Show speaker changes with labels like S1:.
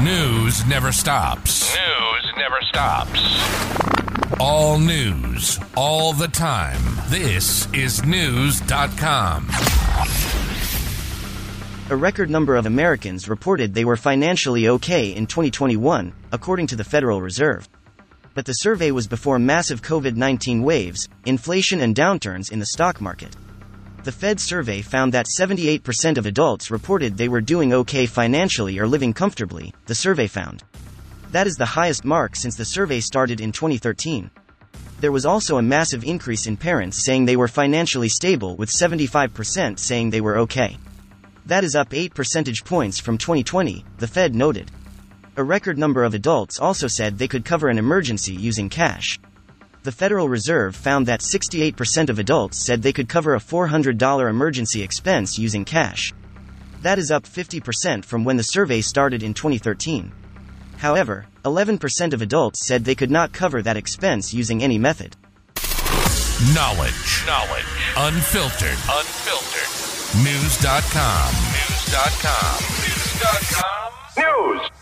S1: News never stops.
S2: News never stops.
S1: All news, all the time. This is Knewz.com.
S3: A record number of Americans reported they were financially okay in 2021, according to the Federal Reserve. But the survey was before massive COVID 19 waves, inflation, and downturns in the stock market. The Fed survey found that 78% of adults reported they were doing okay financially or living comfortably, the survey found. That is the highest mark since the survey started in 2013. There was also a massive increase in parents saying they were financially stable, with 75% saying they were okay. That is up 8 percentage points from 2020, the Fed noted. A record number of adults also said they could cover an emergency using cash the Federal Reserve found that 68% of adults said they could cover a $400 emergency expense using cash. That is up 50% from when the survey started in 2013. However, 11% of adults said they could not cover that expense using any method.
S1: Knowledge.
S2: Knowledge.
S1: Unfiltered.
S2: Unfiltered.
S1: Knewz.com.
S2: Knewz.com. News. News.